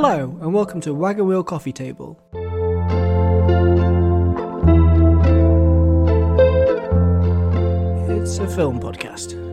Hello, and welcome to Wagon Wheel Coffee Table. It's a film podcast.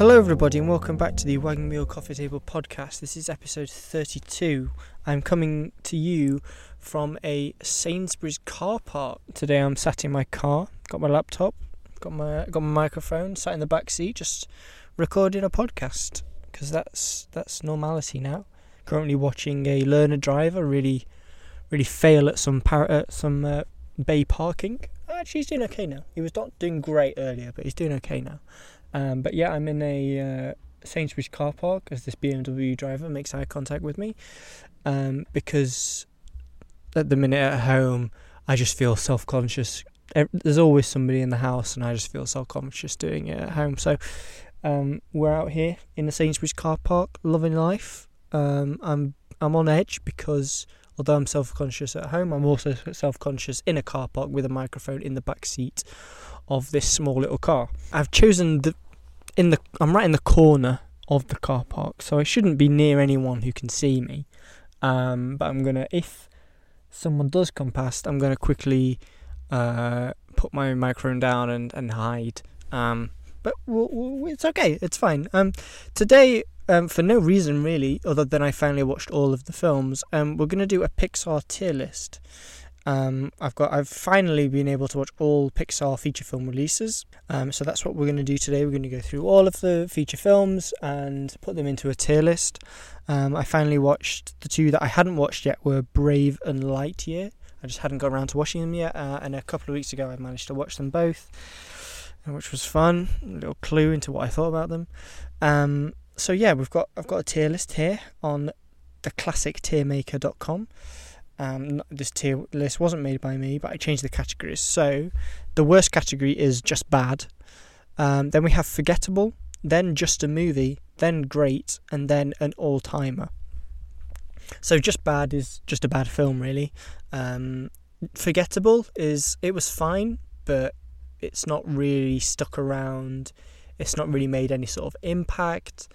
Hello, everybody, and welcome back to the Wagon Wheel Coffee Table podcast. This is episode 32. I'm coming to you from a Sainsbury's car park. Today I'm sat in my car, got my laptop, got my got my microphone, sat in the back seat, just recording a podcast because that's that's normality now. Currently watching a learner driver really really fail at some par- some uh, bay parking. Actually, he's doing okay now. He was not doing great earlier, but he's doing okay now. Um, but yeah, I'm in a uh, Sainsbury's car park as this BMW driver makes eye contact with me um, because at the minute at home, I just feel self conscious. There's always somebody in the house, and I just feel self conscious doing it at home. So um, we're out here in the Sainsbury's car park, loving life. Um, I'm I'm on edge because although I'm self conscious at home, I'm also self conscious in a car park with a microphone in the back seat of this small little car. I've chosen the in the I'm right in the corner of the car park, so I shouldn't be near anyone who can see me. Um, but I'm gonna if someone does come past, I'm to quickly uh, put my microphone down and, and hide. Um, but we'll, we'll, it's okay, it's fine. Um, today, um, for no reason really, other than I finally watched all of the films, um, we're to do a Pixar tier list. Um, I've got I've finally been able to watch all Pixar feature film releases. Um, so that's what we're going to do today. We're going to go through all of the feature films and put them into a tier list. Um, I finally watched the two that I hadn't watched yet were Brave and Lightyear. I just hadn't got around to watching them yet, uh, and a couple of weeks ago I managed to watch them both, which was fun. A little clue into what I thought about them. Um, so yeah, we've got I've got a tier list here on the classictiermaker.com. Um, this tier list wasn't made by me, but I changed the categories. So the worst category is just bad. Um, then we have forgettable, then just a movie, then great, and then an all timer. So just bad is just a bad film, really. Um, forgettable is it was fine, but it's not really stuck around. It's not really made any sort of impact.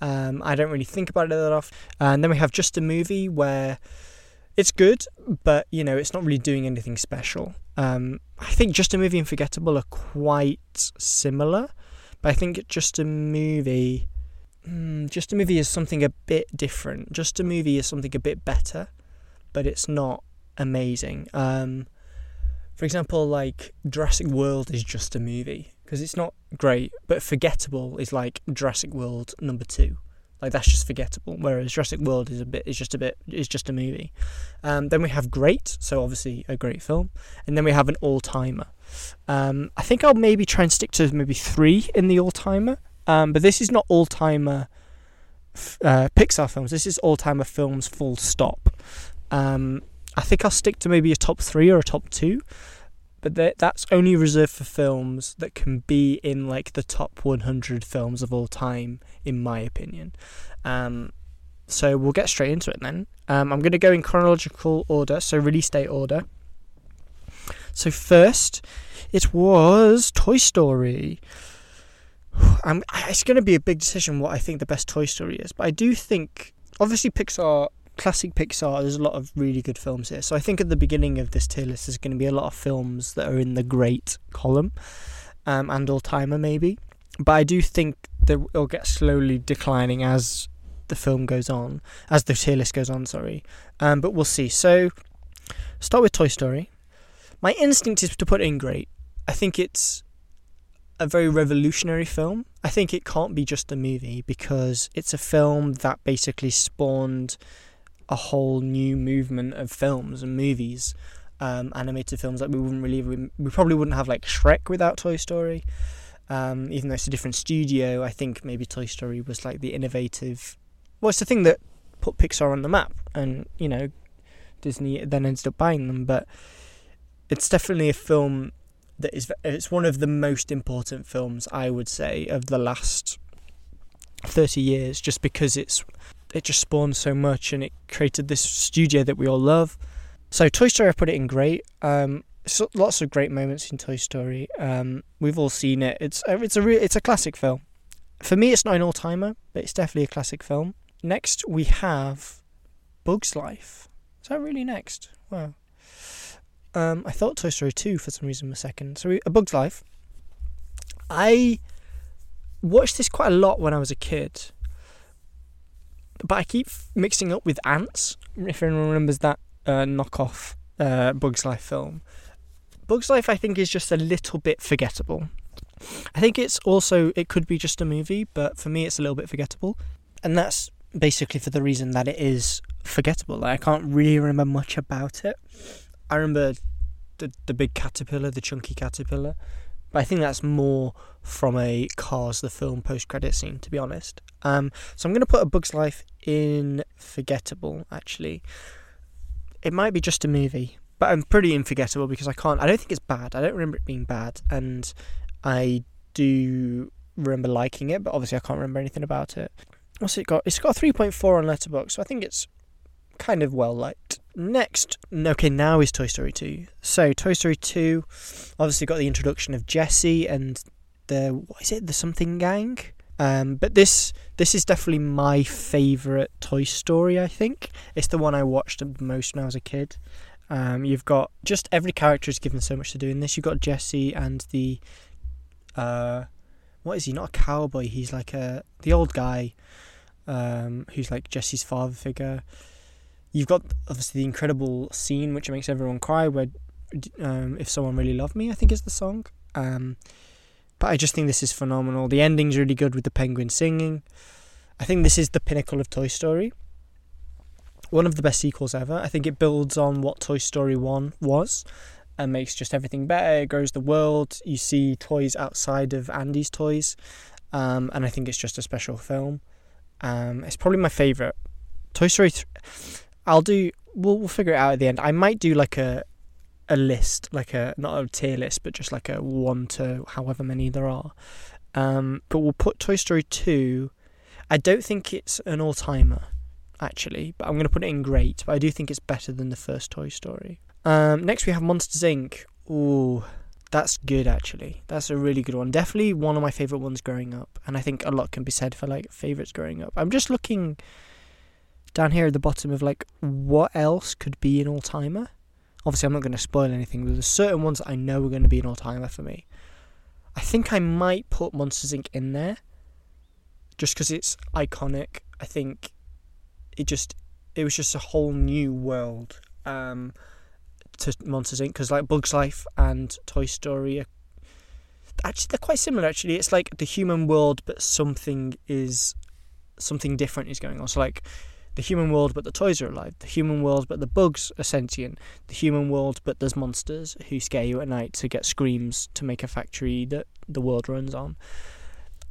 Um, I don't really think about it that often. And then we have just a movie where it's good, but you know, it's not really doing anything special. Um, I think Just a Movie and Forgettable are quite similar, but I think Just a Movie, mm, Just a Movie is something a bit different. Just a Movie is something a bit better, but it's not amazing. Um, for example, like Jurassic World is just a movie because it's not great, but Forgettable is like Jurassic World number two. Like that's just forgettable. Whereas Jurassic World is a bit is just a bit is just a movie. Um, then we have Great, so obviously a great film, and then we have an all timer. Um, I think I'll maybe try and stick to maybe three in the all timer. Um, but this is not all timer uh, Pixar films. This is all timer films. Full stop. Um, I think I'll stick to maybe a top three or a top two but that's only reserved for films that can be in like the top 100 films of all time, in my opinion. Um, so we'll get straight into it then. Um, I'm going to go in chronological order, so release date order. So first, it was Toy Story. I'm, it's going to be a big decision what I think the best Toy Story is, but I do think obviously Pixar classic Pixar, there's a lot of really good films here. So I think at the beginning of this tier list, there's going to be a lot of films that are in the great column um, and all timer maybe. But I do think that it'll get slowly declining as the film goes on, as the tier list goes on, sorry. Um, but we'll see. So start with Toy Story. My instinct is to put in great. I think it's a very revolutionary film. I think it can't be just a movie because it's a film that basically spawned a whole new movement of films and movies, um, animated films that we wouldn't really we, probably wouldn't have like Shrek without Toy Story. Um, even though it's a different studio, I think maybe Toy Story was like the innovative. Well, it's the thing that put Pixar on the map, and you know, Disney then ended up buying them. But it's definitely a film that is. It's one of the most important films I would say of the last thirty years, just because it's it just spawned so much and it created this studio that we all love. So Toy Story, I put it in great. Um, so lots of great moments in Toy Story. Um, we've all seen it. It's it's a re- it's a classic film. For me, it's not an all timer, but it's definitely a classic film. Next, we have Bug's Life. Is that really next? Wow. Um, I thought Toy Story 2 for some reason was second. So, we, A Bug's Life. I watched this quite a lot when I was a kid, but I keep mixing up with Antz. If anyone remembers that uh, knockoff uh, Bug's Life film, Bug's Life I think is just a little bit forgettable. I think it's also it could be just a movie, but for me it's a little bit forgettable, and that's basically for the reason that it is forgettable. Like, I can't really remember much about it. I remember the the big caterpillar, the chunky caterpillar, but I think that's more from a Cars the film post credit scene, to be honest. Um, so I'm going to put A Bug's Life in forgettable. Actually, it might be just a movie, but I'm pretty unforgettable because I can't. I don't think it's bad. I don't remember it being bad, and I do remember liking it, but obviously I can't remember anything about it. What's it got? It's got a 3.4 on Letterboxd, so I think it's kind of well liked. Next, okay, now is Toy Story 2. So Toy Story 2 obviously got the introduction of Jessie and the what is it? The something gang. Um, but this this is definitely my favorite Toy Story. I think it's the one I watched the most when I was a kid. Um, you've got just every character is given so much to do in this. You've got Jessie and the uh, what is he? Not a cowboy. He's like a the old guy um, who's like Jessie's father figure. You've got obviously the incredible scene which makes everyone cry, where um, "If Someone Really Loved Me," I think is the song. Um, but I just think this is phenomenal. The ending's really good with the penguin singing. I think this is the pinnacle of Toy Story. One of the best sequels ever. I think it builds on what Toy Story 1 was and makes just everything better. It grows the world. You see toys outside of Andy's toys. Um, and I think it's just a special film. Um, it's probably my favourite. Toy Story. Th- I'll do. We'll, we'll figure it out at the end. I might do like a a list, like a not a tier list, but just like a one to however many there are. Um, but we'll put Toy Story two. I don't think it's an all timer, actually, but I'm going to put it in great. But I do think it's better than the first Toy Story. Um, next we have Monsters Inc. Ooh, that's good actually. That's a really good one. Definitely one of my favorite ones growing up, and I think a lot can be said for like favorites growing up. I'm just looking down here at the bottom of like what else could be an all timer. Obviously, I'm not going to spoil anything, but there's certain ones that I know are going to be an all timer for me. I think I might put Monsters Inc. in there just because it's iconic. I think it just it was just a whole new world um, to Monsters Inc. Because like Bugs Life and Toy Story, are, actually they're quite similar. Actually, it's like the human world, but something is something different is going on. So like the human world, but the toys are alive. The human world, but the bugs are sentient. The human world, but there's monsters who scare you at night to get screams to make a factory that the world runs on.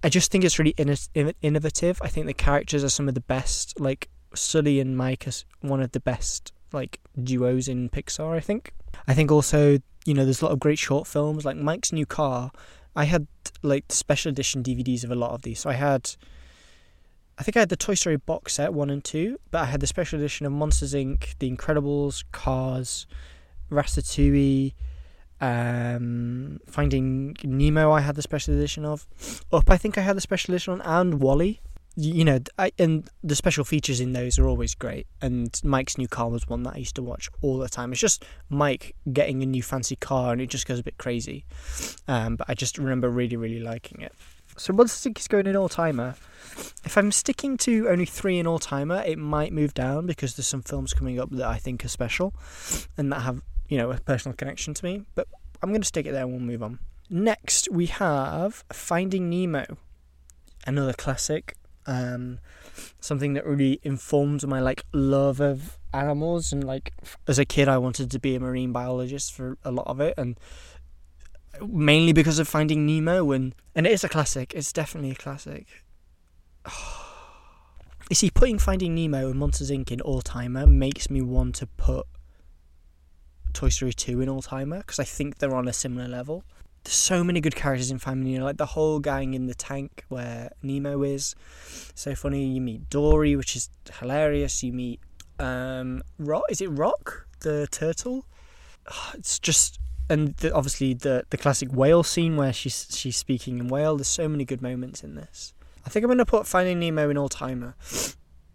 I just think it's really in- innovative. I think the characters are some of the best. Like Sully and Mike are one of the best like duos in Pixar. I think. I think also you know there's a lot of great short films like Mike's New Car. I had like special edition DVDs of a lot of these. So I had I think I had the Toy Story box set one and two, but I had the special edition of Monsters Inc., The Incredibles, Cars, Ratatouille, um, Finding Nemo. I had the special edition of Up. I think I had the special edition on, and WALL-E. You know, I, and the special features in those are always great. And Mike's new car was one that I used to watch all the time. It's just Mike getting a new fancy car, and it just goes a bit crazy. Um, but I just remember really, really liking it. So Inc. is going in all timer. If I'm sticking to only three in all timer, it might move down because there's some films coming up that I think are special and that have, you know, a personal connection to me. But I'm going to stick it there and we'll move on. Next, we have Finding Nemo, another classic. Um, something that really informed my like love of animals and like as a kid I wanted to be a marine biologist for a lot of it and mainly because of Finding Nemo, and and it is a classic. It's definitely a classic. You see, putting Finding Nemo and Monsters Inc. in all timer makes me want to put Toy Story 2 in all timer because I think they're on a similar level. There's so many good characters in Finding Nemo, like the whole gang in the tank where Nemo is. So funny. You meet Dory, which is hilarious. You meet um, Rock. Is it Rock? the turtle. It's just and the, obviously the the classic whale scene where she's she's speaking in whale. There's so many good moments in this. I think I'm gonna put Finding Nemo in all timer,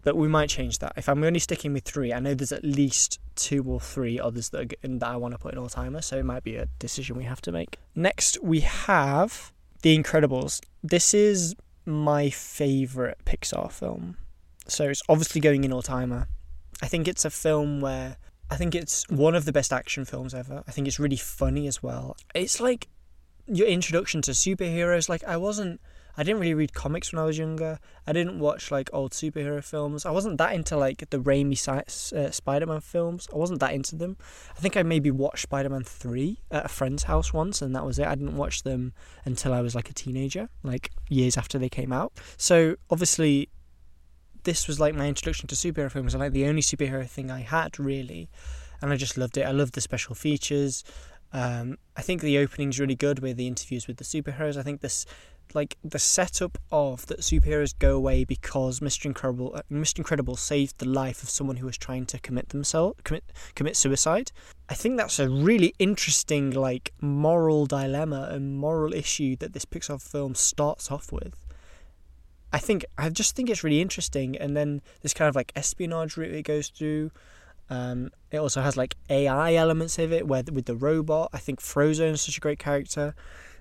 but we might change that. If I'm only sticking with three, I know there's at least two or three others that, are, that I want to put in all timer, so it might be a decision we have to make. Next, we have The Incredibles. This is my favorite Pixar film, so it's obviously going in all timer. I think it's a film where I think it's one of the best action films ever. I think it's really funny as well. It's like your introduction to superheroes. Like I wasn't I didn't really read comics when I was younger. I didn't watch like old superhero films. I wasn't that into like the Raimi uh, Spider-Man films. I wasn't that into them. I think I maybe watched Spider-Man 3 at a friend's house once and that was it. I didn't watch them until I was like a teenager, like years after they came out. So, obviously this was like my introduction to superhero films and like the only superhero thing I had really. And I just loved it. I loved the special features. Um, I think the opening's really good with the interviews with the superheroes. I think this like the setup of that superheroes go away because Mr. Incredible uh, Mr. Incredible saved the life of someone who was trying to commit themselves commit commit suicide. I think that's a really interesting like moral dilemma and moral issue that this Pixar film starts off with. I think I just think it's really interesting and then this kind of like espionage route it goes through. Um, it also has like AI elements of it where with the robot. I think Frozone is such a great character.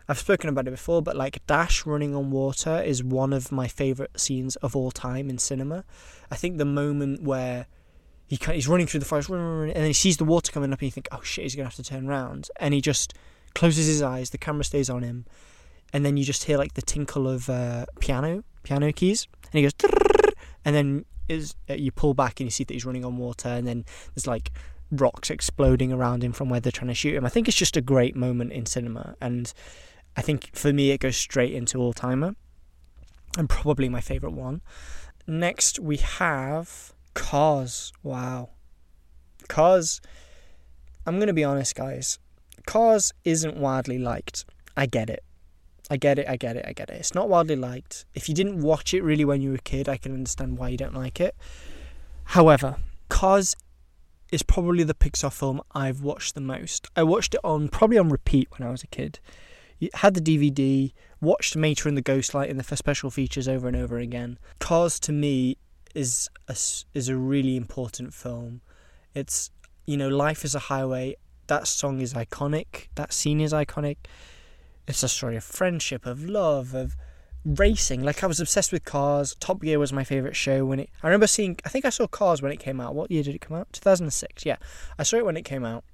I've spoken about it before, but like Dash running on water is one of my favorite scenes of all time in cinema. I think the moment where he he's running through the forest, and then he sees the water coming up, and you think, "Oh shit, he's gonna have to turn around," and he just closes his eyes. The camera stays on him, and then you just hear like the tinkle of uh, piano piano keys, and he goes, and then is uh, you pull back and you see that he's running on water, and then there's like rocks exploding around him from where they're trying to shoot him. I think it's just a great moment in cinema, and I think for me it goes straight into all timer and probably my favourite one. Next we have Cars. Wow. Cars, I'm to be honest, guys. Cars isn't widely liked. I get it. I get it, I get it, I get it. It's not widely liked. If you didn't watch it really when you were a kid, I can understand why you don't like it. However, Cars is probably the Pixar film I've watched the most. I watched it on probably on repeat when I was a kid had the DVD, watched Mater and the Ghostlight in the special features over and over again. Cars to me is a, is a really important film. It's you know, life is a highway. That song is iconic. That scene is iconic. It's a story of friendship, of love, of racing. Like I was obsessed with cars. Top Gear was my favorite show when it. I remember seeing. I think I saw Cars when it came out. What year did it come out? Two thousand and six. Yeah, I saw it when it came out.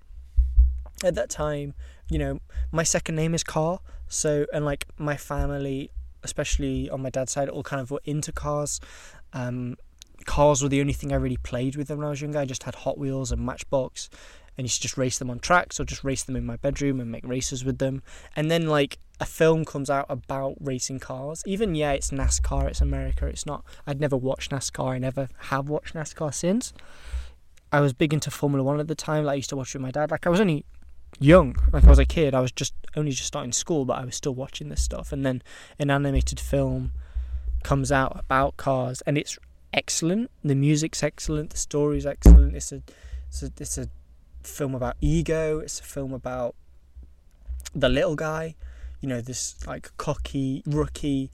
At that time, you know, my second name is Carr, so and like my family, especially on my dad's side, all kind of were into cars. Um, cars were the only thing I really played with when I was younger. I just had Hot Wheels and Matchbox, and used to just race them on tracks or just race them in my bedroom and make races with them. And then like a film comes out about racing cars. Even yeah, it's NASCAR, it's America. It's not. I'd never watched NASCAR. I never have watched NASCAR since. I was big into Formula One at the time. Like I used to watch with my dad. Like I was only young. Like I was a kid, I was just only just starting school, but I was still watching this stuff. And then an animated film comes out about cars, and it's excellent. The music's excellent. The story's excellent. It's a it's a, it's a film about ego. It's a film about the little guy. You know, this like cocky rookie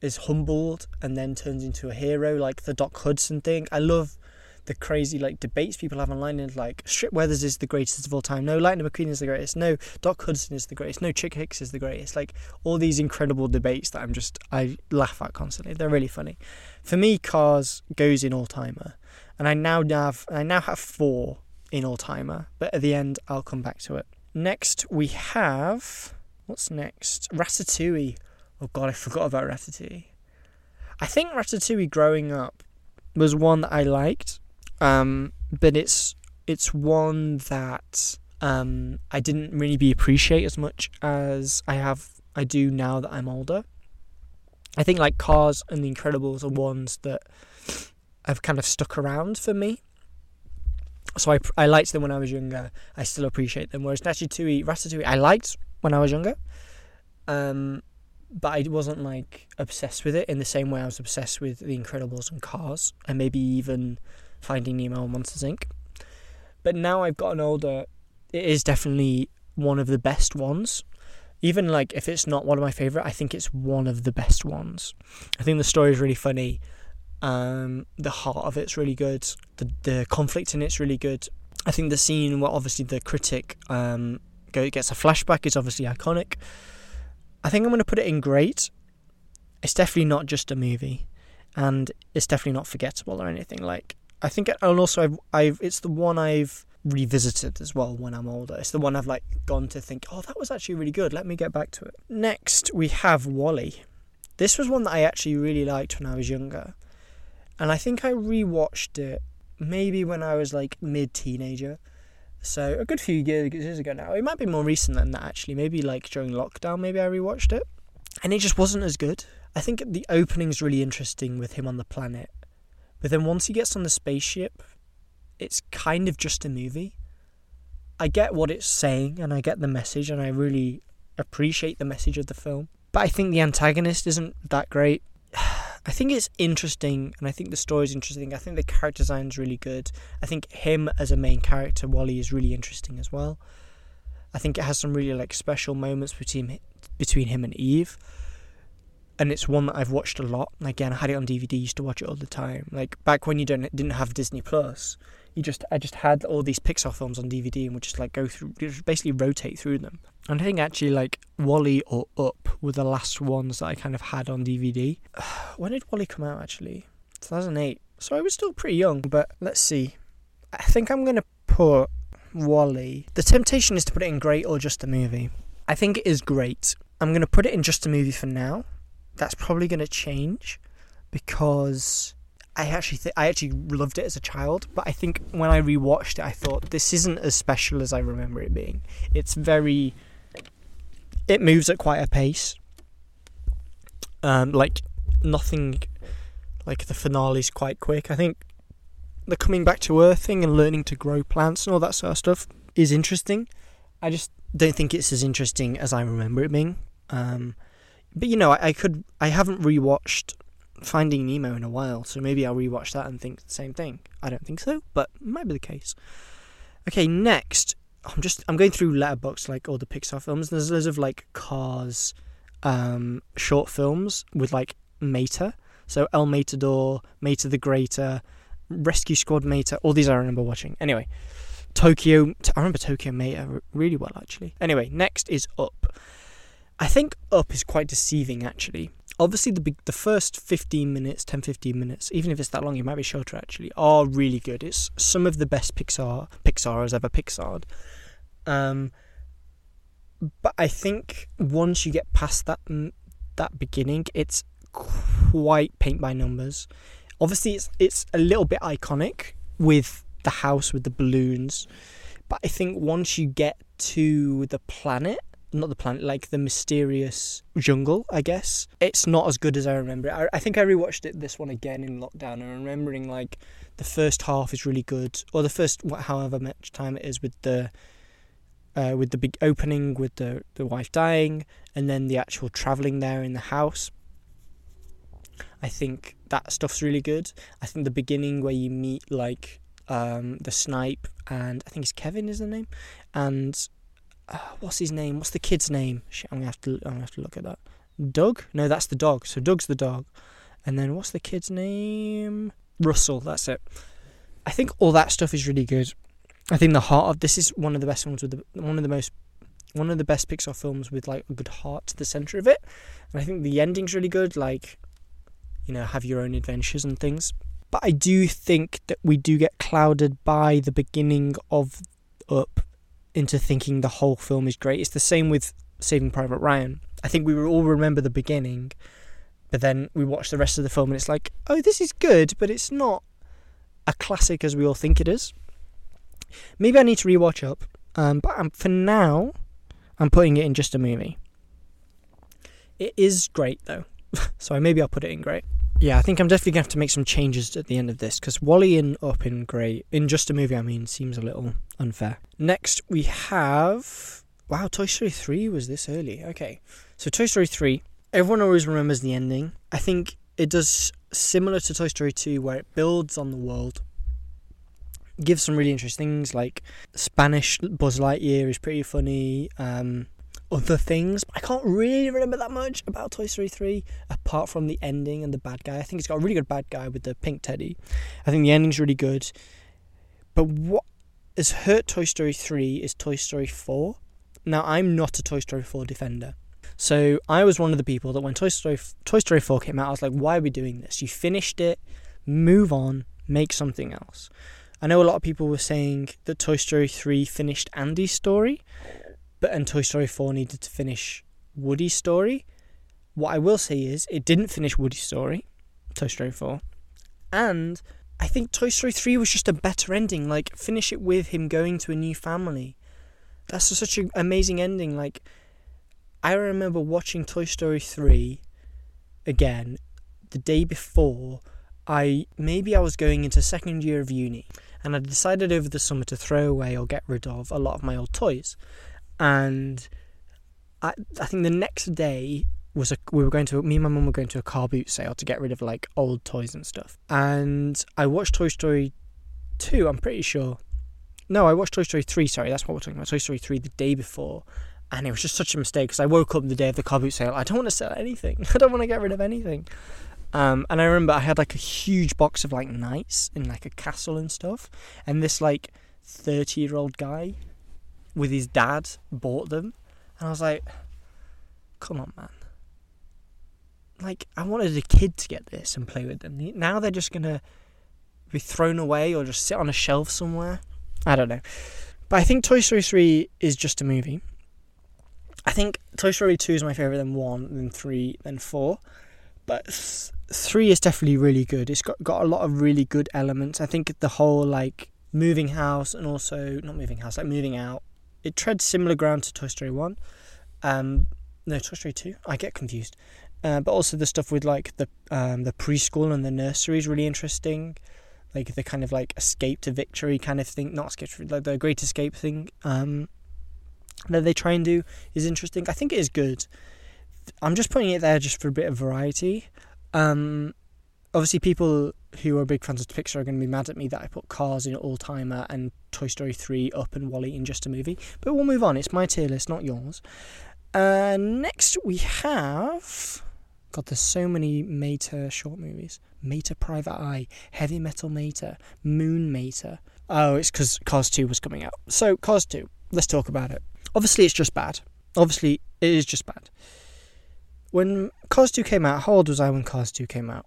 is humbled and then turns into a hero, like the Doc Hudson thing. I love the crazy like debates people have online and like Strip Weathers is the greatest of all time. No, Lightning McQueen is the greatest. No, Doc Hudson is the greatest. No, Chick Hicks is the greatest. Like all these incredible debates that I'm just I laugh at constantly. They're really funny. For me, Cars goes in all timer, and I now have I now have four in all timer. But at the end, I'll come back to it. Next, we have what's next? Ratatouille. Oh God, I forgot about Ratatouille. I think Ratatouille growing up was one that I liked. Um, but it's it's one that um, I didn't really be appreciate as much as I have I do now that I'm older. I think like Cars and The Incredibles are ones that have kind of stuck around for me. So I, I liked them when I was younger. I still appreciate them. Whereas Ratatouille, Ratatouille, I liked when I was younger. Um, but I wasn't like obsessed with it in the same way I was obsessed with The Incredibles and Cars, and maybe even Finding Nemo and Monsters Inc. But now I've gotten older, it is definitely one of the best ones. Even like if it's not one of my favorite, I think it's one of the best ones. I think the story is really funny. Um, the heart of it's really good. The the conflict in it's really good. I think the scene where obviously the critic um, go, gets a flashback is obviously iconic. I think I'm going to put it in great. It's definitely not just a movie, and it's definitely not forgettable or anything. Like I think, and also I've, I've it's the one I've revisited as well when I'm older. It's the one I've like gone to think, oh, that was actually really good. Let me get back to it. Next, we have WALL-E. This was one that I actually really liked when I was younger, and I think I rewatched it maybe when I was like mid teenager. So a good few years ago now. It might be more recent than that actually. Maybe like during lockdown, maybe I rewatched it, and it just wasn't as good. I think the opening's really interesting with him on the planet, but then once he gets on the spaceship, it's kind of just a movie. I get what it's saying and I get the message and I really appreciate the message of the film. But I think the antagonist isn't that great. I think it's interesting and I think the story is interesting. I think the character design is really good. I think him as a main character, WALL-E, is really interesting as well. I think it has some really like special moments between between him and Eve and it's one that I've watched a lot. And again, I had it on DVD, used to watch it all the time. Like back when you don't didn't have Disney Plus, you just I just had all these Pixar films on DVD and would just like go through, just basically rotate through them. And I think actually like WALL-E or Up were the last ones that I kind of had on DVD. when did WALL-E come out actually? 2008. So I was still pretty young, but let's see. I think I'm gonna put WALL-E. The temptation is to put it in great or just a movie. I think it is great. I'm gonna put it in just a movie for now that's probably to change because I actually th- I actually loved it as a child, but I think when I rewatched it, I thought this isn't as special as I remember it being. It's very, it moves at quite a pace. Um, like nothing, like the finale is quite quick. I think the coming back to Earth thing and learning to grow plants and all that sort of stuff is interesting. I just don't think it's as interesting as I remember it being. Um, but you know, I, I could I haven't rewatched Finding Nemo in a while, so maybe I'll rewatch that and think the same thing. I don't think so, but might be the case. Okay, next I'm just I'm going through Letterboxd like all the Pixar films. There's loads of like Cars, um, short films with like Mater. So El Matador, Mater the Greater, Rescue Squad Mater. All these I remember watching. Anyway, Tokyo. I remember Tokyo Mater really well actually. Anyway, next is Up. I think Up is quite deceiving actually. Obviously, the the first 15 minutes, 10 15 minutes, even if it's that long, it might be shorter actually, are really good. It's some of the best Pixar Pixar has ever Pixared. Um, but I think once you get past that that beginning, it's quite paint by numbers. Obviously, it's it's a little bit iconic with the house with the balloons, but I think once you get to the planet not the planet, like the mysterious jungle, I guess. It's not as good as I remember it. I, I think I rewatched it this one again in lockdown and remembering like the first half is really good, or the first however much time it is with the uh, with the big opening with the the wife dying, and then the actual traveling there in the house. I think that stuff's really good. I think the beginning where you meet like um, the snipe and I think it's Kevin is the name, and uh, what's his name? What's the kid's name? Shit, I'm gonna have to. I'm gonna have to look at that. Doug? No, that's the dog. So Doug's the dog, and then what's the kid's name? Russell. That's it. I think all that stuff is really good. I think the heart of this is one of the best ones with the one of the most one of the best Pixar films with like a good heart to the center of it. And I think the ending's really good. Like, you know, have your own adventures and things. But I do think that we do get clouded by the beginning of Up into thinking the whole film is great. It's the same with Saving Private Ryan. I think we all remember the beginning, but then we watch the rest of the film and it's like, oh, this is good, but it's not a classic as we all think it is. Maybe I need to rewatch up, um, but um, for now, I'm putting it in just a movie. It is great though, so maybe I'll put it in great. Yeah, I think I'm definitely to have to make some changes at the end of this because WALL-E in Up in Great, in just a movie, I mean, seems a little unfair. Next, we have. Wow, Toy Story 3 was this early. Okay. So, Toy Story 3, everyone always remembers the ending. I think it does similar to Toy Story 2, where it builds on the world gives some really interesting things like Spanish Buzz Lightyear is pretty funny. Um, other things. I can't really remember that much about Toy Story 3 apart from the ending and the bad guy. I think it's got a really good bad guy with the pink teddy. I think the ending's really good. But what has hurt Toy Story 3 is Toy Story 4. Now, I'm not a Toy Story 4 defender. So I was one of the people that when Toy Story Toy Story 4 came out, I was like, why are we doing this? You finished it, move on, make something else. I know a lot of people were saying that Toy Story 3 finished Andy's story, but and Toy Story 4 needed to finish Woody's story. What I will say is it didn't finish Woody's story, Toy Story 4. And I think Toy Story 3 was just a better ending. Like, finish it with him going to a new family. That's such an amazing ending. Like, I remember watching Toy Story 3 again the day before. I maybe I was going into second year of uni and I decided over the summer to throw away or get rid of a lot of my old toys and I I think the next day was a we were going to me and my mum were going to a car boot sale to get rid of like old toys and stuff. And I watched Toy Story 2, I'm pretty sure. No, I watched Toy Story 3, sorry, that's what we're talking about. Toy Story 3 the day before. And it was just such a mistake because I woke up the day of the car boot sale. I don't want to sell anything. I don't want to get rid of anything. Um, and I remember I had like a huge box of like knights in like a castle and stuff. And this like 30 year old guy with his dad bought them, and I was like, "Come on, man! Like, I wanted a kid to get this and play with them. Now they're just gonna be thrown away or just sit on a shelf somewhere. I don't know." But I think Toy Story 3 is just a movie. I think Toy Story 2 is my favourite, then 1, then 3, then 4. But 3 is definitely really good. It's got, got a lot of really good elements. I think the whole, like, moving house and also, not moving house, like moving out it treads similar ground to Toy Story 1. Um, no, Toy Story 2. I get confused. Uh, but also the stuff with like the um, the preschool and the nursery is really interesting. Like the kind of like escape to victory kind of thing, not escape, like the great escape thing um, that they try and do is interesting. I think it is good. I'm just putting it there just for a bit of variety. Um, obviously, people who are big fans of Pixar are going to be mad at me that I put Cars in All Timer and Toy Story 3 Up and WALL-E in just a movie. But we'll move on. It's my tier list, not yours. Uh, next, we have. God, there's so many Mater short movies. Mater Private Eye, Heavy Metal Mater, Moon Mater. Oh, it's because Cars 2 was coming out. So, Cars 2, let's talk about it. Obviously, it's just bad. Obviously, it is just bad. When Cars 2 came out, how old was I when Cars 2 came out?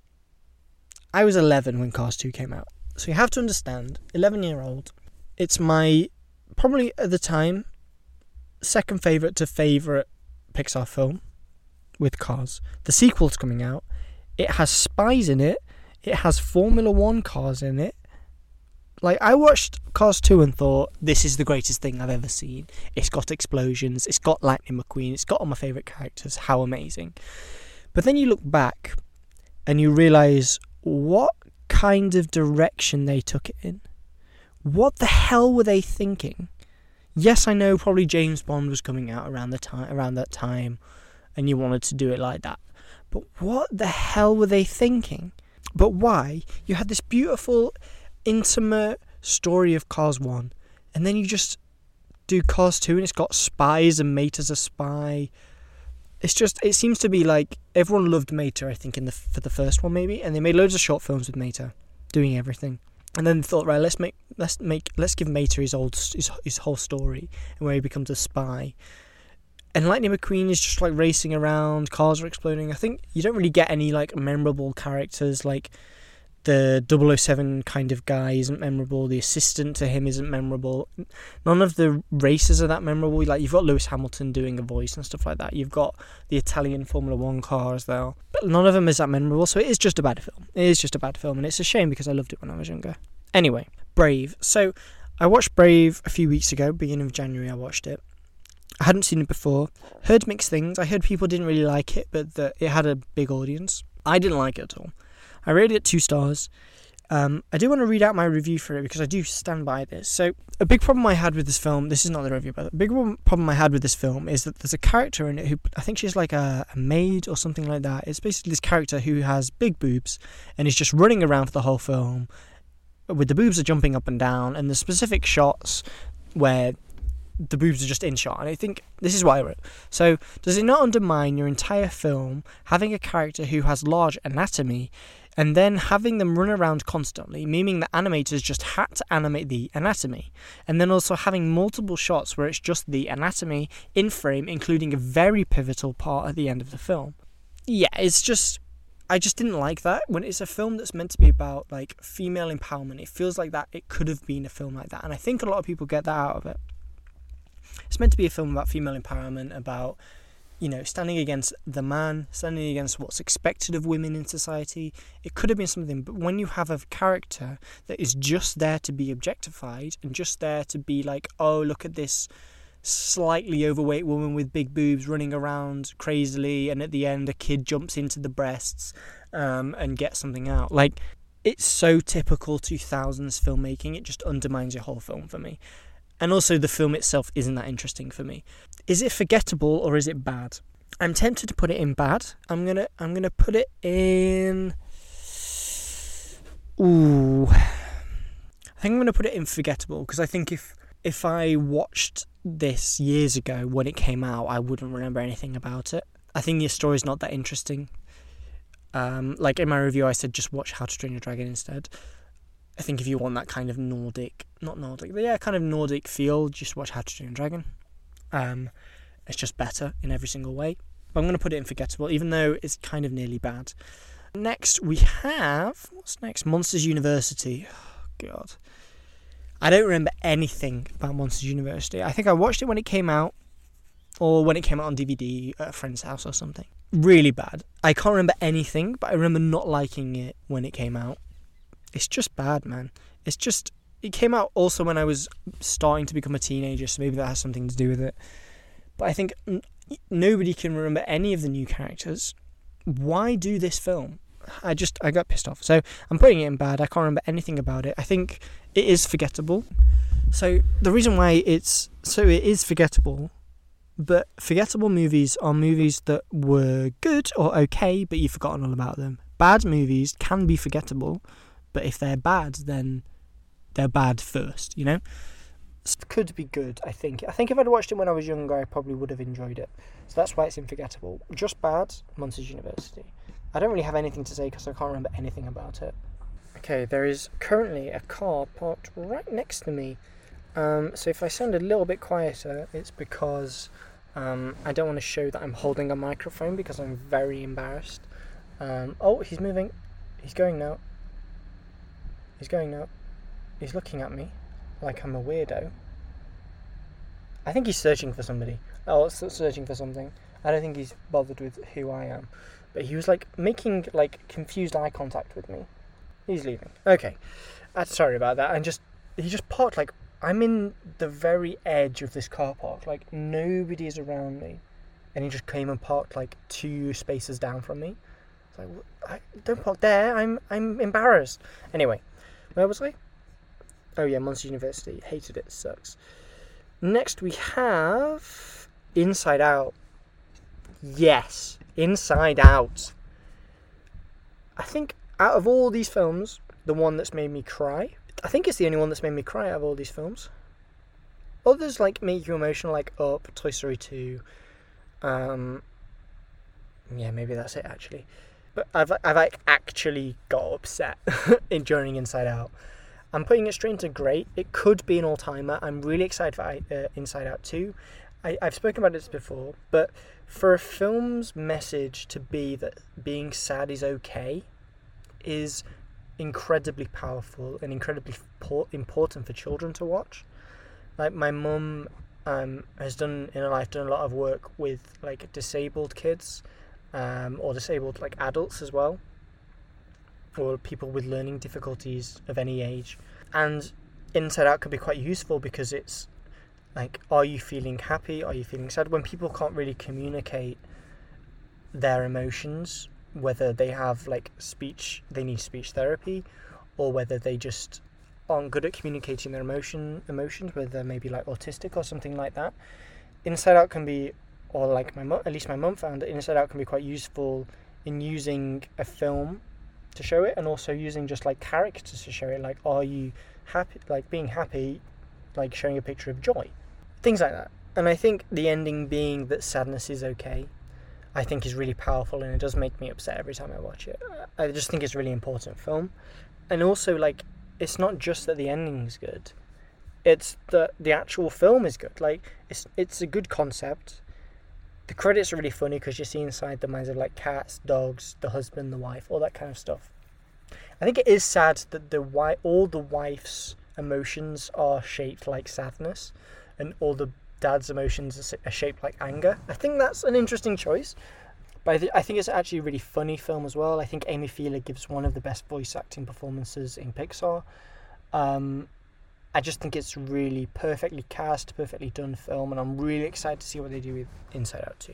I was 11 when Cars 2 came out. So you have to understand, 11 year old, it's my, probably at the time, second favourite to favourite Pixar film with Cars. The sequel's coming out. It has spies in it. It has Formula One cars in it. Like, I watched Cars 2 and thought, this is the greatest thing I've ever seen. It's got explosions. It's got Lightning McQueen. It's got all my favourite characters. How amazing. But then you look back and you realise what kind of direction they took it in. What the hell were they thinking? Yes, I know probably James Bond was coming out around the time around that time and you wanted to do it like that. But what the hell were they thinking? But why? You had this beautiful intimate story of Cars 1 and then you just do Cars 2 and it's got spies and Mate as a spy it's just it seems to be like everyone loved Mater. I think in the for the first one maybe, and they made loads of short films with Mater, doing everything. And then thought, right, let's make let's make let's give Mater his old his, his whole story and where he becomes a spy. And Lightning McQueen is just like racing around, cars are exploding. I think you don't really get any like memorable characters like the 007 kind of guy isn't memorable. The assistant to him isn't memorable. None of the races are that memorable. Like you've got Lewis Hamilton doing a voice and stuff like that. You've got the Italian Formula One cars there, but none of them is that memorable. So it is just a bad film. It is just a bad film, and it's a shame because I loved it when I was younger. Anyway, Brave. So I watched Brave a few weeks ago, beginning of January. I watched it. I hadn't seen it before. Heard mixed things. I heard people didn't really like it, but that it had a big audience. I didn't like it at all. I rated it two stars. Um, I do want to read out my review for it because I do stand by this. So, a big problem I had with this film, this is not the review, but a big problem I had with this film is that there's a character in it who I think she's like a, a maid or something like that. It's basically this character who has big boobs and is just running around for the whole film with the boobs are jumping up and down, and the specific shots where the boobs are just in shot. And I think this is why I wrote. So, does it not undermine your entire film having a character who has large anatomy and then having them run around constantly, meaning that animators just had to animate the anatomy, and then also having multiple shots where it's just the anatomy in frame, including a very pivotal part at the end of the film? Yeah, it's just. I just didn't like that when it's a film that's meant to be about like female empowerment. It feels like that it could have been a film like that, and I think a lot of people get that out of it. It's meant to be a film about female empowerment, about you know, standing against the man, standing against what's expected of women in society. It could have been something, but when you have a character that is just there to be objectified and just there to be like, oh, look at this slightly overweight woman with big boobs running around crazily, and at the end, a kid jumps into the breasts um, and gets something out. Like, it's so typical 2000s filmmaking, it just undermines your whole film for me and also the film itself isn't that interesting for me. Is it forgettable or is it bad? I'm tempted to put it in bad. I'm gonna I'm gonna put it in. Ooh, I think I'm gonna put it in forgettable because I think if if I watched this years ago when it came out, I wouldn't remember anything about it. I think the story's not that interesting. Um, like in my review, I said just watch How to Train Your Dragon instead. I think if you want that kind of Nordic, not Nordic, but yeah, kind of Nordic feel, just watch How to Train Your Dragon. Um, it's just better in every single way. But I'm going to put it in forgettable, even though it's kind of nearly bad. Next, we have what's next? Monsters University. Oh, God, I don't remember anything about Monsters University. I think I watched it when it came out, or when it came out on DVD at a friend's house or something. Really bad. I can't remember anything, but I remember not liking it when it came out it's just bad, man. It's just it came out also when I was starting to become a teenager, so maybe that has something to do with it. But I think n- nobody can remember any of the new characters. Why do this film? I just I got pissed off. So I'm putting it in bad. I can't remember anything about it. I think it is forgettable. So the reason why it's so it is forgettable, but forgettable movies are movies that were good or okay, but you've forgotten all about them. Bad movies can be forgettable, but if they're bad, then they're bad first, you know? Could be good, I think. I think if I'd watched it when I was younger, I probably would have enjoyed it. So that's why it's unforgettable. Just bad, Monsters University. I don't really have anything to say because I can't remember anything about it. Okay, there is currently a car parked right next to me. Um, so if I sound a little bit quieter, it's because um, I don't want to show that I'm holding a microphone because I'm very embarrassed. Um, oh, he's moving. He's going now. He's going now. He's looking at me like I'm a weirdo. I think he's searching for somebody. Oh, searching for something. I don't think he's bothered with who I am. But he was like making like confused eye contact with me. He's leaving. Okay. Uh, sorry about that. And just he just parked like I'm in the very edge of this car park. Like nobody is around me, and he just came and parked like two spaces down from me. It's like I, don't park there. I'm I'm embarrassed. Anyway, where was I? Oh yeah, Monster University. Hated it. Sucks. Next we have Inside Out. Yes, Inside Out. I think out of all these films, the one that's made me cry. I think it's the only one that's made me cry out of all these films. Others like make you emotional, like Up, Toy Story Two. Um, yeah, maybe that's it actually but I've I've like actually got upset during Inside Out. I'm putting it straight into great. It could be an all timer. I'm really excited for uh, Inside Out 2. I, I've spoken about this before, but for a film's message to be that being sad is okay is incredibly powerful and incredibly important for children to watch. Like my mum um, has done in her life done a lot of work with like disabled kids um, or disabled like adults as well, or people with learning difficulties of any age. And Inside Out can be quite useful because it's like, are you feeling happy? Are you feeling sad? When people can't really communicate their emotions, whether they have like speech, they need speech therapy, or whether they just aren't good at communicating their emotion emotions, whether they're maybe like autistic or something like that. Inside Out can be or like my at least my mum found that Inside Out can be quite useful in using a film to show it, and also using just like characters to show it. Like, are you happy? Like being happy, like showing a picture of joy, things like that. And I think the ending being that sadness is okay, I think is really powerful, and it does make me upset every time I watch it. I just think it's a really important film, and also like it's not just that the ending's good it's that the actual film is good. Like it's it's a good concept. The credits are really funny because you see inside the minds of like cats, dogs, the husband, the wife, all that kind of stuff. I think it is sad that the wife, all the wife's emotions are shaped like sadness, and all the dad's emotions are shaped like anger. I think that's an interesting choice. But I, th- I think it's actually a really funny film as well. I think Amy Poehler gives one of the best voice acting performances in Pixar. Um, I just think it's really perfectly cast, perfectly done film, and I'm really excited to see what they do with Inside Out 2.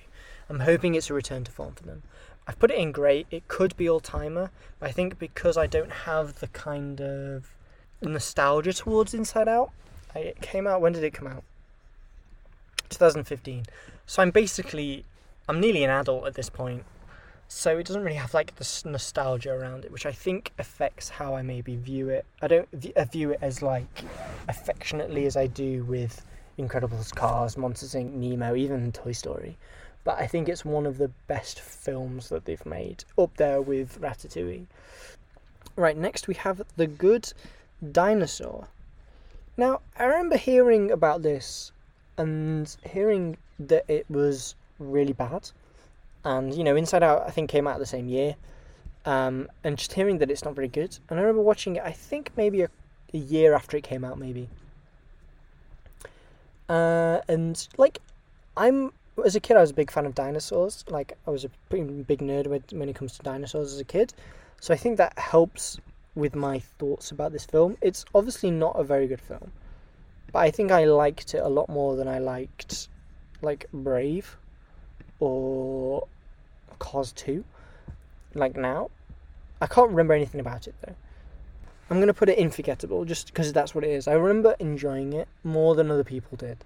I'm hoping it's a return to form for them. I've put it in great. It could be all timer, but I think because I don't have the kind of nostalgia towards Inside Out, I, it came out. When did it come out? 2015. So I'm basically, I'm nearly an adult at this point, so it doesn't really have like this nostalgia around it, which I think affects how I maybe view it. I don't view it as like affectionately as I do with Incredibles, Cars, Monsters Inc., Nemo, even Toy Story. But I think it's one of the best films that they've made, up there with Ratatouille. Right, next we have The Good Dinosaur. Now, I remember hearing about this and hearing that it was really bad and you know Inside Out I think came out the same year, um, and just hearing that it's not very good. And I remember watching it. I think maybe a, a year after it came out, maybe. Uh, and like, I'm as a kid I was a big fan of dinosaurs. Like I was a pretty big nerd when, when it comes to dinosaurs as a kid, so I think that helps with my thoughts about this film. It's obviously not a very good film, but I think I liked it a lot more than I liked like Brave or Cars 2, like now. I can't remember anything about it though. I'm going to put it in forgettable just because that's what it is. I remember enjoying it more than other people did,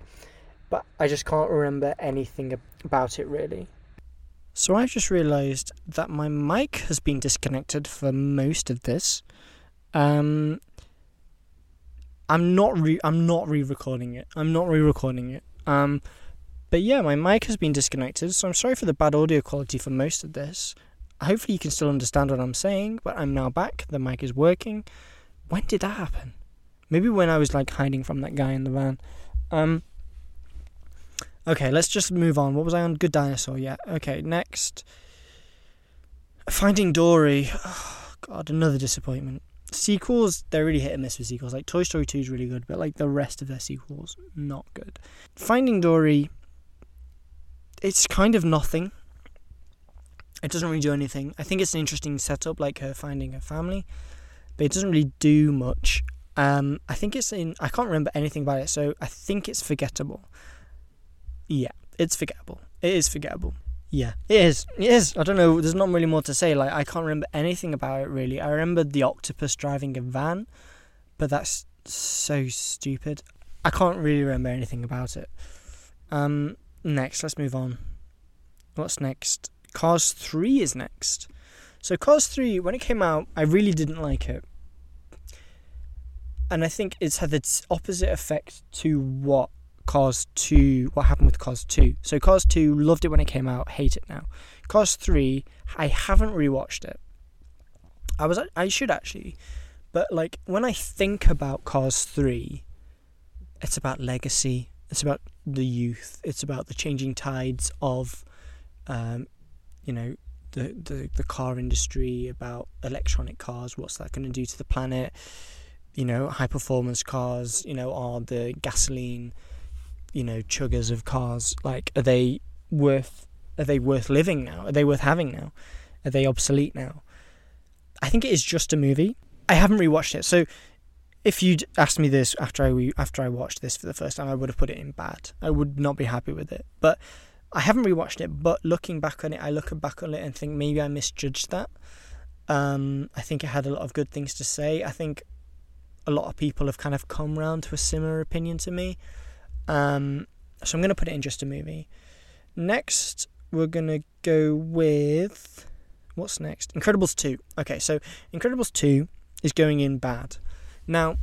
but I just can't remember anything about it really. So I've just realised that my mic has been disconnected for most of this. Um, I'm not re I'm not re-recording it. I'm not re-recording it. Um, but yeah, my mic has been disconnected, so I'm sorry for the bad audio quality for most of this. Hopefully, you can still understand what I'm saying, but I'm now back. The mic is working. When did that happen? Maybe when I was like hiding from that guy in the van. Um. Okay, let's just move on. What was I on? Good Dinosaur, yeah. Okay, next. Finding Dory. Oh, God, another disappointment. Sequels, they're really hit and miss with sequels. Like Toy Story 2 is really good, but like the rest of their sequels, not good. Finding Dory it's kind of nothing. It doesn't really do anything. I think it's an interesting setup, like her finding her family, but it doesn't really do much. Um, I think it's in. I can't remember anything about it, so I think it's forgettable. Yeah, it's forgettable. It is forgettable. Yeah, it is. It is. I don't know. There's not really more to say. Like I can't remember anything about it really. I remember the octopus driving a van, but that's so stupid. I can't really remember anything about it. Um, next, let's move on. What's next? Cars 3 is next. So, Cars 3, when it came out, I really didn't like it. And I think it's had its opposite effect to what Cars 2, what happened with Cars 2. So, Cars 2, loved it when it came out, hate it now. Cars 3, I haven't rewatched it. I was I should actually, but like when I think about Cars 3, it's about legacy, it's about the youth. It's about the changing tides of, um, you know, the, the the car industry. About electronic cars. What's that going to do to the planet? You know, high performance cars. You know, are the gasoline, you know, chuggers of cars like are they worth? Are they worth living now? Are they worth having now? Are they obsolete now? I think it is just a movie. I haven't rewatched it, so if you'd asked me this after I after I watched this for the first time, I would have put it in bad. I would not be happy with it. But I haven't rewatched it. But looking back on it, I look back on it and think maybe I misjudged that. Um, I think it had a lot of good things to say. I think a lot of people have kind of come round to a similar opinion to me. Um, so I'm going to put it in just a movie. Next, we're going to go with What's next? Incredibles 2. Okay, so Incredibles 2 is going in bad. Now,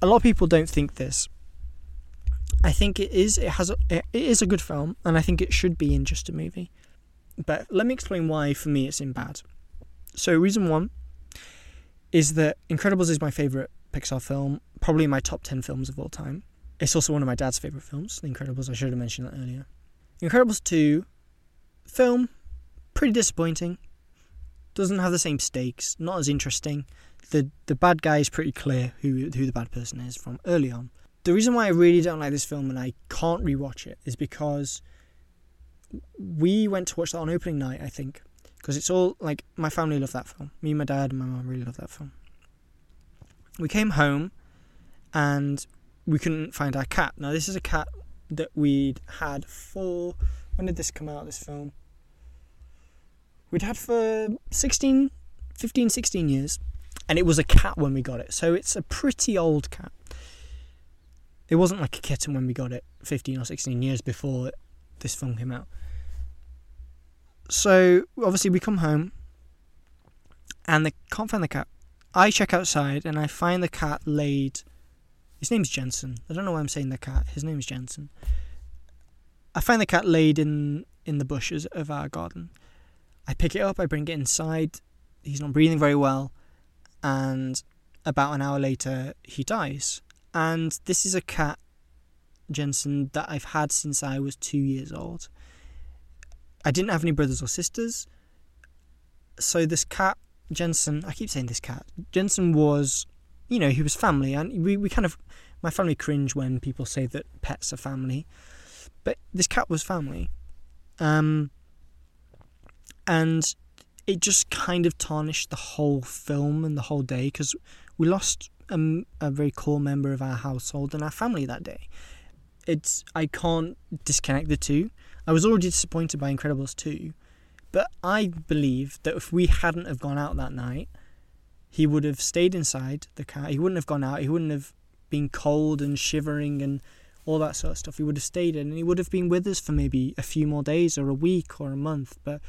a lot of people don't think this. I think it is. It has. A, it is a good film, and I think it should be in just a movie. But let me explain why, for me, it's in bad. So, reason one is that Incredibles is my favorite Pixar film, probably my top ten films of all time. It's also one of my dad's favorite films, The Incredibles. I should have mentioned that earlier. Incredibles two, film, pretty disappointing. Doesn't have the same stakes. Not as interesting. The the bad guy is pretty clear who who the bad person is from early on. The reason why I really don't like this film and I can't rewatch it is because we went to watch that on opening night, I think, because it's all like my family love that film. Me, my dad, and my mum really love that film. We came home, and we couldn't find our cat. Now this is a cat that we'd had for when did this come out? This film we'd had for 16, 15, 16 years, and it was a cat when we got it. So it's a pretty old cat. It wasn't like a kitten when we got it 15 or 16 years before this film came out. So obviously we come home and they can't find the cat. I check outside and I find the cat laid. His name's Jensen. I don't know why I'm saying the cat. His name's Jensen. I find the cat laid in in the bushes of our garden. I pick it up. I bring it inside. He's not breathing very well, and about an hour later he dies. And this is a cat, Jensen, that I've had since I was two years old. I didn't have any brothers or sisters. So this cat, Jensen, I keep saying this cat, Jensen was, you know, he was family. And we, we kind of, my family cringe when people say that pets are family. But this cat was family. Um, and it just kind of tarnished the whole film and the whole day because we lost a, a very core member of our household and our family that day. It's I can't disconnect the two. I was already disappointed by Incredibles 2, but I believe that if we hadn't have gone out that night, he would have stayed inside the car. He wouldn't have gone out. He wouldn't have been cold and shivering and all that sort of stuff. He would have stayed in and he would have been with us for maybe a few more days or a week or a month. But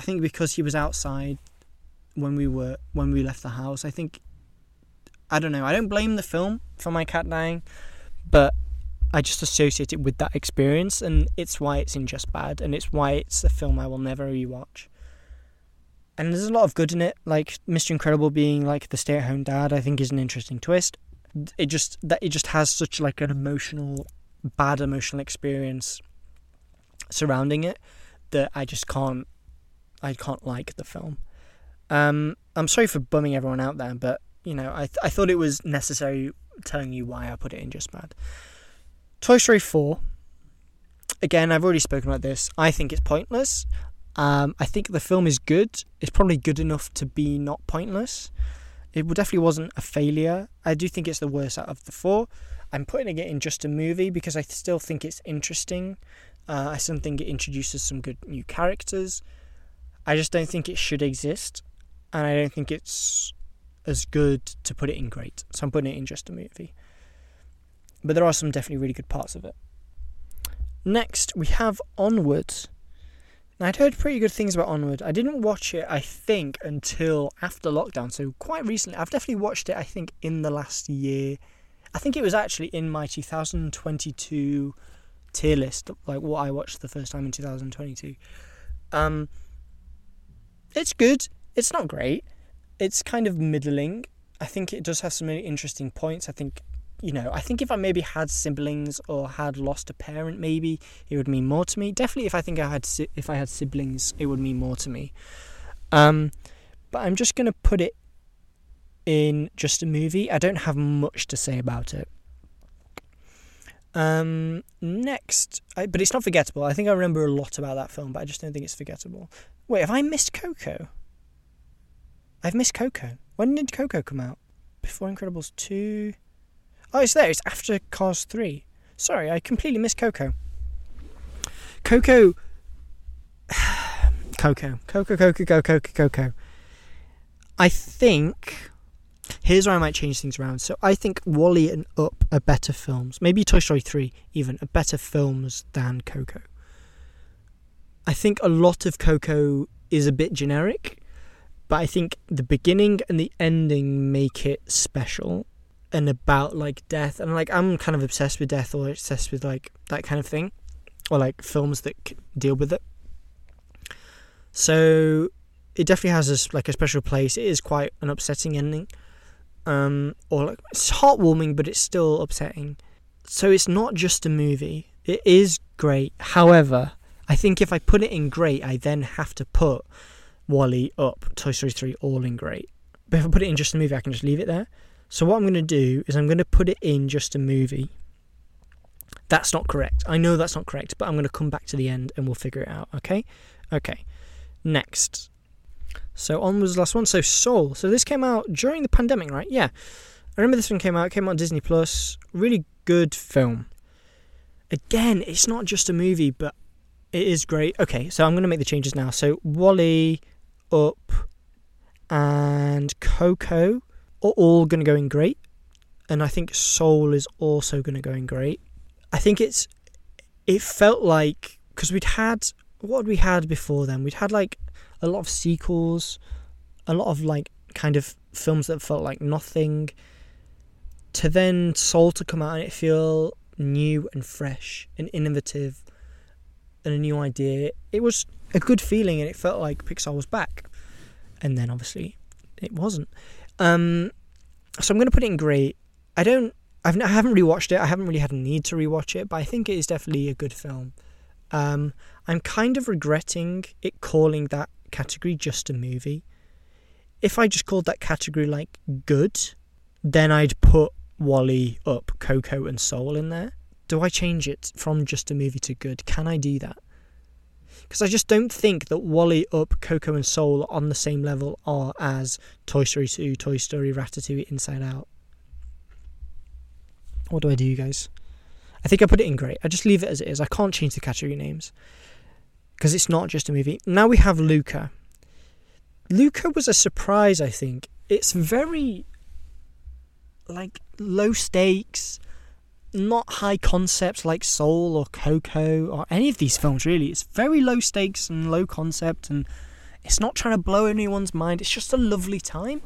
I think because he was outside when we were when we left the house, I think I don't know. I don't blame the film for my cat dying, but I just associate it with that experience, and it's why it's in Just Bad, and it's why it's a film I will never rewatch. And there's a lot of good in it, like Mr. Incredible being like the stay-at-home dad. I think is an interesting twist. It just that it just has such like an emotional, bad emotional experience surrounding it that I just can't, I can't like the film. Um, I'm sorry for bumming everyone out there, but you know, I th- I thought it was necessary telling you why I put it in just bad. Toy Story 4. Again, I've already spoken about this. I think it's pointless. Um, I think the film is good. It's probably good enough to be not pointless. It definitely wasn't a failure. I do think it's the worst out of the four. I'm putting it in just a movie because I still think it's interesting. Uh, I still think it introduces some good new characters. I just don't think it should exist, and I don't think it's as good to put it in great. So I'm putting it in just a movie. But there are some definitely really good parts of it. Next, we have Onward. Now, I'd heard pretty good things about Onward. I didn't watch it, I think, until after lockdown, so quite recently. I've definitely watched it, I think, in the last year. I think it was actually in my 2022 tier list, like what I watched the first time in 2022. Um, it's good. It's not great it's kind of middling. I think it does have some really interesting points. I think, you know, I think if I maybe had siblings or had lost a parent, maybe it would mean more to me. Definitely, if I think I had if I had siblings, it would mean more to me. Um, but I'm just gonna put it in just a movie. I don't have much to say about it. Um, next, I, but it's not forgettable. I think I remember a lot about that film, but I just don't think it's forgettable. Wait, have I missed Coco? I've missed Coco. When did Coco come out? Before Incredibles 2? Oh, it's there. It's after Cars 3. Sorry, I completely missed Coco. Coco. Coco. Coco, Coco, Coco, Coco, Coco. I think. Here's where I might change things around. So I think WALL-E and Up are better films. Maybe Toy Story 3 even are better films than Coco. I think a lot of Coco is a bit generic, but I think the beginning and the ending make it special and about like death and like I'm kind of obsessed with death or obsessed with like that kind of thing or like films that deal with it. So it definitely has a, like a special place. It is quite an upsetting ending, um, or like it's heartwarming, but it's still upsetting. So it's not just a movie. It is great. However, I think if I put it in great, I then have to put WALL-E up Toy Story 3 all in great. But if I put it in just a movie, I can just leave it there. So what I'm going to do is I'm going to put it in just a movie. That's not correct. I know that's not correct, but I'm going to come back to the end and we'll figure it out, okay? Okay. Next. So on was the last one. So Soul. So this came out during the pandemic, right? Yeah. I remember this one came out. It came out on Disney Plus. Really good film. Again, it's not just a movie, but it is great. Okay, so I'm going to make the changes now. So WALL-E, Up, and Coco are all going to go in great. And I think Soul is also going to go in great. I think it's. It felt like. Because we'd had. What we had before then? We'd had like a lot of sequels, a lot of like kind of films that felt like nothing. To then Soul to come out and it feel new and fresh and innovative and a new idea. It was a good feeling and it felt like Pixar was back. And then obviously it wasn't. Um, so I'm going to put it in great. I don't. I've, I haven't rewatched it. I haven't really had a need to rewatch it, but I think it is definitely a good film. Um, I'm kind of regretting it calling that category just a movie. If I just called that category like good, then I'd put WALL-E up, Coco, and Soul in there. Do I change it from just a movie to good? Can I do that? Because I just don't think that WALL-E, Up, Coco, and Soul on the same level are as Toy Story 2, Toy Story, Ratatouille, Inside Out. What do I do, you guys? I think I put it in great. I just leave it as it is. I can't change the category names because it's not just a movie. Now we have Luca. Luca was a surprise, I think. It's very like low stakes, not high concepts like Soul or Coco or any of these films really. It's very low stakes and low concept and it's not trying to blow anyone's mind. It's just a lovely time.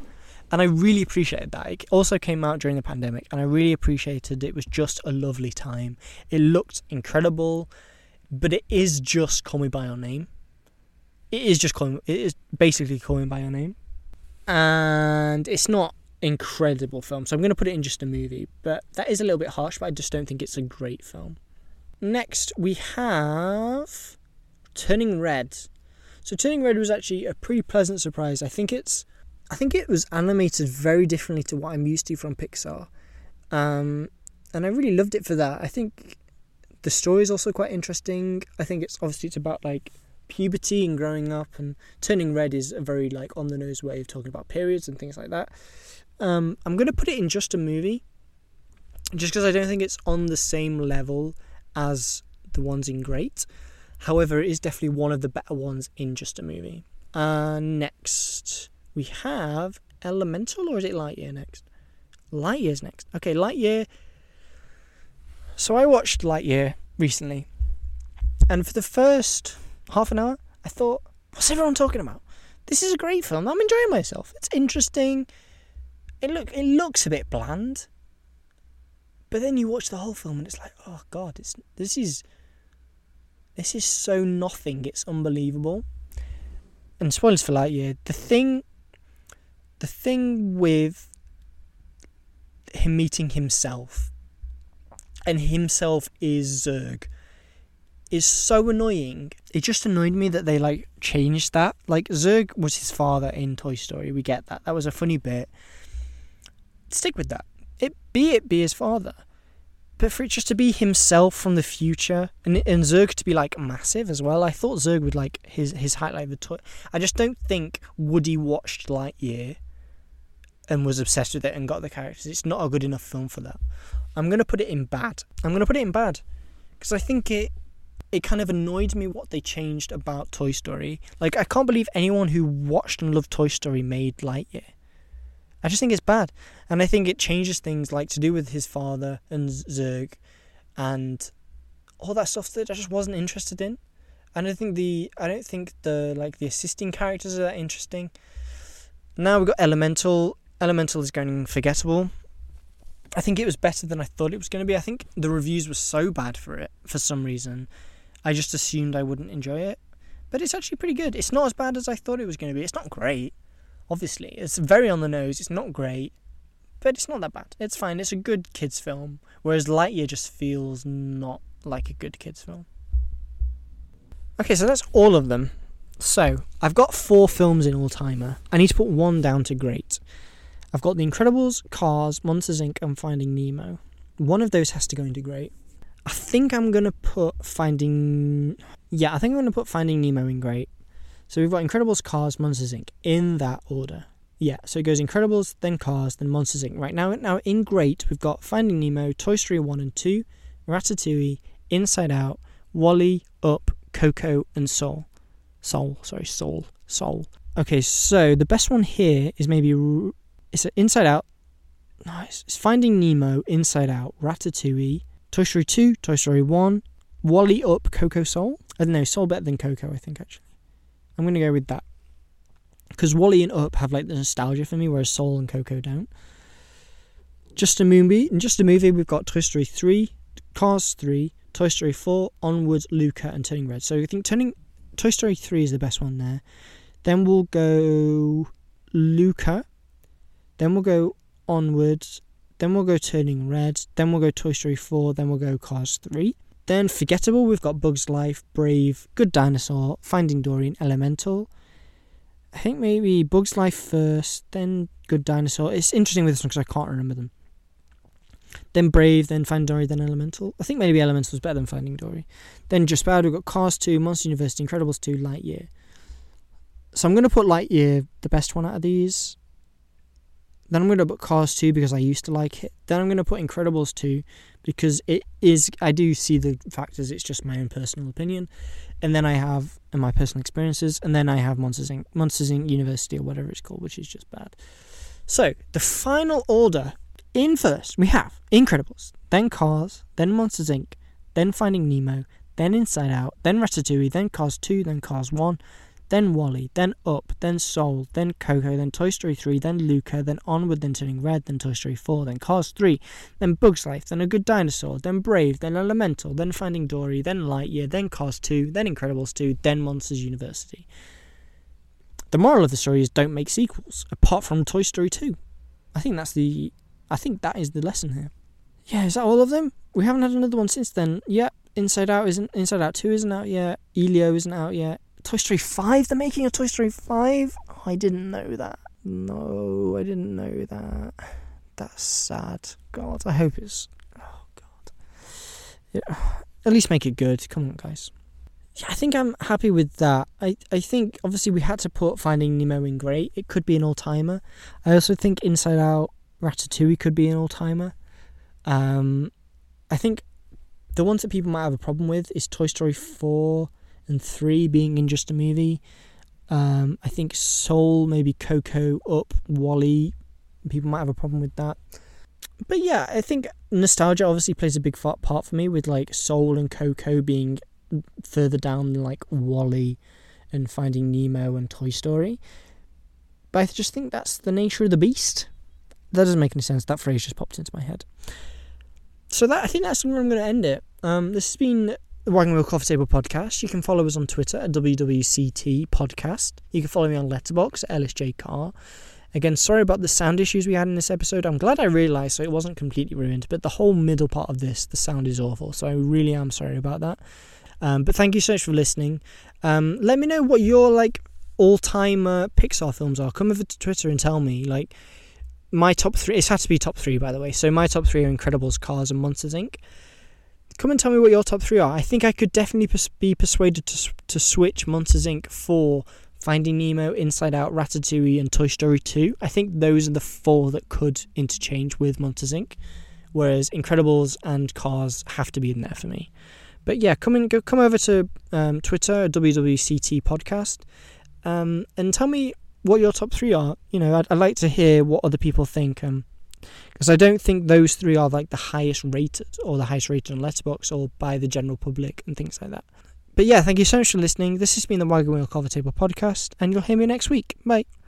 And I really appreciated that. It also came out during the pandemic and I really appreciated it was just a lovely time. It looked incredible, but it is just Call Me By Your Name. It is just calling it is basically calling By Your Name. And it's not incredible film. So I'm going to put it in just a movie, but that is a little bit harsh, but I just don't think it's a great film. Next, we have Turning Red. So Turning Red was actually a pretty pleasant surprise. I think it's I think it was animated very differently to what I'm used to from Pixar. Um, and I really loved it for that. I think the story is also quite interesting. I think it's obviously it's about like puberty and growing up and turning red is a very like on the nose way of talking about periods and things like that. Um, I'm going to put it in just a movie, just because I don't think it's on the same level as the ones in Great. However, it is definitely one of the better ones in just a movie. Uh, next, we have Elemental, or is it Lightyear next? Lightyear's next. Okay, Lightyear. So I watched Lightyear recently, and for the first half an hour, I thought, what's everyone talking about? This is a great film. I'm enjoying myself. It's interesting it look it looks a bit bland. But then you watch the whole film and it's like, oh god, it's this is this is so nothing. It's unbelievable. And spoilers for Lightyear. The thing, the thing with him meeting himself, and himself is Zurg, is so annoying. It just annoyed me that they like changed that. Like Zurg was his father in Toy Story. We get that. That was a funny bit stick with that. It be it be his father, but for it just to be himself from the future, and and Zurg to be like massive as well. I thought Zurg would like his his height like the toy. I just don't think Woody watched Lightyear and was obsessed with it and got the characters. It's not a good enough film for that. I'm gonna put it in bad. I'm gonna put it in bad because I think it it kind of annoyed me what they changed about Toy Story. Like I can't believe anyone who watched and loved Toy Story made Lightyear. I just think it's bad. And I think it changes things like to do with his father and Zurg and all that stuff that I just wasn't interested in. I don't think the I don't think the like the assisting characters are that interesting. Now we've got Elemental. Elemental is going forgettable. I think it was better than I thought it was going to be. I think the reviews were so bad for it for some reason. I just assumed I wouldn't enjoy it. But it's actually pretty good. It's not as bad as I thought it was going to be. It's not great, obviously. It's very on the nose. It's not great, but it's not that bad. It's fine. It's a good kids film, whereas Lightyear just feels not like a good kids film. Okay, so that's all of them. So, I've got four films in all timer. I need to put one down to great. I've got The Incredibles, Cars, Monsters Inc., and Finding Nemo. One of those has to go into great. I think I'm going to put Finding. Yeah, I think I'm going to put Finding Nemo in great. So we've got Incredibles, Cars, Monsters Inc. in that order. Yeah, so it goes Incredibles, then Cars, then Monsters Inc. Right now, now in great, we've got Finding Nemo, Toy Story 1 and 2, Ratatouille, Inside Out, WALL-E, Up, Coco, and Soul. Soul, sorry, Soul, Soul. Okay, so the best one here is maybe it's Inside Out. Nice. It's Finding Nemo, Inside Out, Ratatouille, Toy Story 2, Toy Story 1, WALL-E Up, Coco Soul. I don't know, Soul better than Coco, I think actually. I'm gonna go with that because WALL-E and Up have like the nostalgia for me, whereas Soul and Coco don't. Just a movie, and just a movie, we've got Toy Story 3, Cars 3, Toy Story 4, Onward, Luca, and Turning Red. So I think turning Toy Story 3 is the best one there. Then we'll go Luca. Then we'll go Onwards. Then we'll go Turning Red. Then we'll go Toy Story 4. Then we'll go Cars 3. Then Forgettable, we've got Bugs Life, Brave, Good Dinosaur, Finding Dory, and Elemental. I think maybe Bugs Life first, then Good Dinosaur. It's interesting with this one because I can't remember them. Then Brave, then Finding Dory, then Elemental. I think maybe Elemental was better than Finding Dory. Then Just Bad, we've got Cars 2, Monster University, Incredibles 2, Lightyear. So I'm going to put Lightyear the best one out of these. Then I'm going to put Cars 2 because I used to like it. Then I'm going to put Incredibles 2 because it is, I do see the factors, it's just my own personal opinion. And then I have and my personal experiences. And then I have Monsters Inc. Monsters Inc. University or whatever it's called, which is just bad. So the final order in first, we have Incredibles, then Cars, then Monsters Inc., then Finding Nemo, then Inside Out, then Ratatouille, then Cars 2, then Cars 1, then WALL-E, then Up, then Soul, then Coco, then Toy Story 3, then Luca, then Onward, then Turning Red, then Toy Story 4, then Cars 3, then Bugs Life, then A Good Dinosaur, then Brave, then Elemental, then Finding Dory, then Lightyear, then Cars 2, then Incredibles 2, then Monsters University. The moral of the story is don't make sequels, apart from Toy Story 2. I think that's the I think that is the lesson here. Yeah, is that all of them? We haven't had another one since then. Yeah, Inside Out isn't Inside Out Two isn't out yet. Elio isn't out yet. Toy Story Five. They're making a Toy Story Five. Oh, I didn't know that. No, I didn't know that. That's sad. God, I hope it's. Oh God. Yeah, at least make it good. Come on, guys. Yeah, I think I'm happy with that. I, I think obviously we had to put Finding Nemo in great. It could be an all timer. I also think Inside Out Ratatouille could be an all timer. Um, I think the ones that people might have a problem with is Toy Story 4 and 3 being in just a movie. Um, I think Soul, maybe Coco, Up, WALL-E, people might have a problem with that. But yeah, I think nostalgia obviously plays a big part for me with like Soul and Coco being further down than like WALL-E and Finding Nemo and Toy Story. But I just think that's the nature of the beast that doesn't make any sense. That phrase just popped into my head. So that I think that's where I'm going to end it. Um, this has been the Wagon Wheel Coffee Table Podcast. You can follow us on Twitter at WWCT Podcast. You can follow me on Letterboxd at ellisjcarr. Again, sorry about the sound issues we had in this episode. I'm glad I realised so it wasn't completely ruined, but the whole middle part of this, the sound is awful. So I really am sorry about that. Um, but thank you so much for listening. Um, let me know what your like all-time uh, Pixar films are. Come over to Twitter and tell me like my top three, it's had to be top three, by the way. So my top three are Incredibles, Cars, and Monsters Inc. Come and tell me what your top three are. I think I could definitely pers- be persuaded to, to switch Monsters Inc. for Finding Nemo, Inside Out, Ratatouille, and Toy Story 2. I think those are the four that could interchange with Monsters Inc. Whereas Incredibles and Cars have to be in there for me. But yeah, come and go, come over to um, Twitter, WWCT Podcast, um, and tell me what your top three are. You know, I'd, I'd like to hear what other people think. Um, because I don't think those three are like the highest rated or the highest rated on Letterboxd or by the general public and things like that. but yeah, thank you so much for listening. This has been the Wagon Wheel Coffee Table podcast, and you'll hear me next week. Bye.